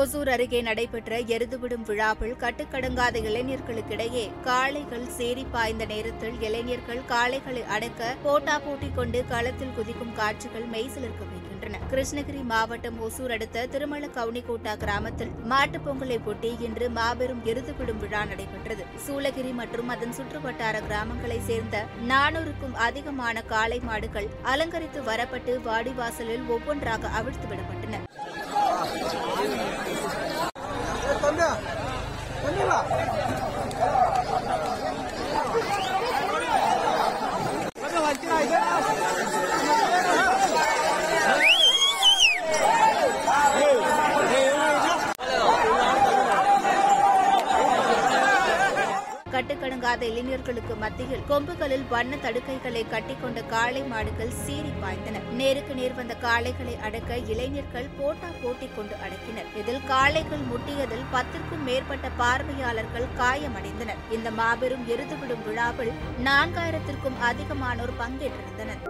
ஒசூர் அருகே நடைபெற்ற எருதுவிடும் விழாவில் கட்டுக்கடங்காத இளைஞர்களுக்கிடையே காளைகள் சேரி பாய்ந்த நேரத்தில் இளைஞர்கள் காளைகளை அடக்க போட்டா போட்டி கொண்டு களத்தில் குதிக்கும் காட்சிகள் மெய்சிலிருக்க வைக்கின்றன. கிருஷ்ணகிரி மாவட்டம் ஒசூர் அடுத்த திருமல கவுனிக்கோட்டா கிராமத்தில் மாட்டுப் பொங்கலை ஒட்டி இன்று மாபெரும் எருதுவிடும் விழா நடைபெற்றது. சூளகிரி மற்றும் அதன் சுற்றுவட்டார கிராமங்களைச் சேர்ந்த நானூறுக்கும் அதிகமான காளை மாடுகள் அலங்கரித்து வரப்பட்டு வாடிவாசலில் ஒவ்வொன்றாக அவிழ்த்து விடப்பட்டன. ら கட்டுக்கணுங்காத இளைஞர்களுக்கு மத்தியில் கொம்புகளில் வண்ண தடுக்கைகளை கட்டிக்கொண்ட காளை மாடுகள் சீறி பாய்ந்தன. நேருக்கு நேர் வந்த காளைகளை அடக்க இளைஞர்கள் போட்டா போட்டி கொண்டு அடக்கினர். இதில் காளைகள் முட்டியதில் பத்திற்கும் மேற்பட்ட பார்வையாளர்கள் காயமடைந்தனர். இந்த மாபெரும் எருதுவிடும் விழாவில் நான்காயிரத்திற்கும் அதிகமானோர் பங்கேற்றிருந்தனர்.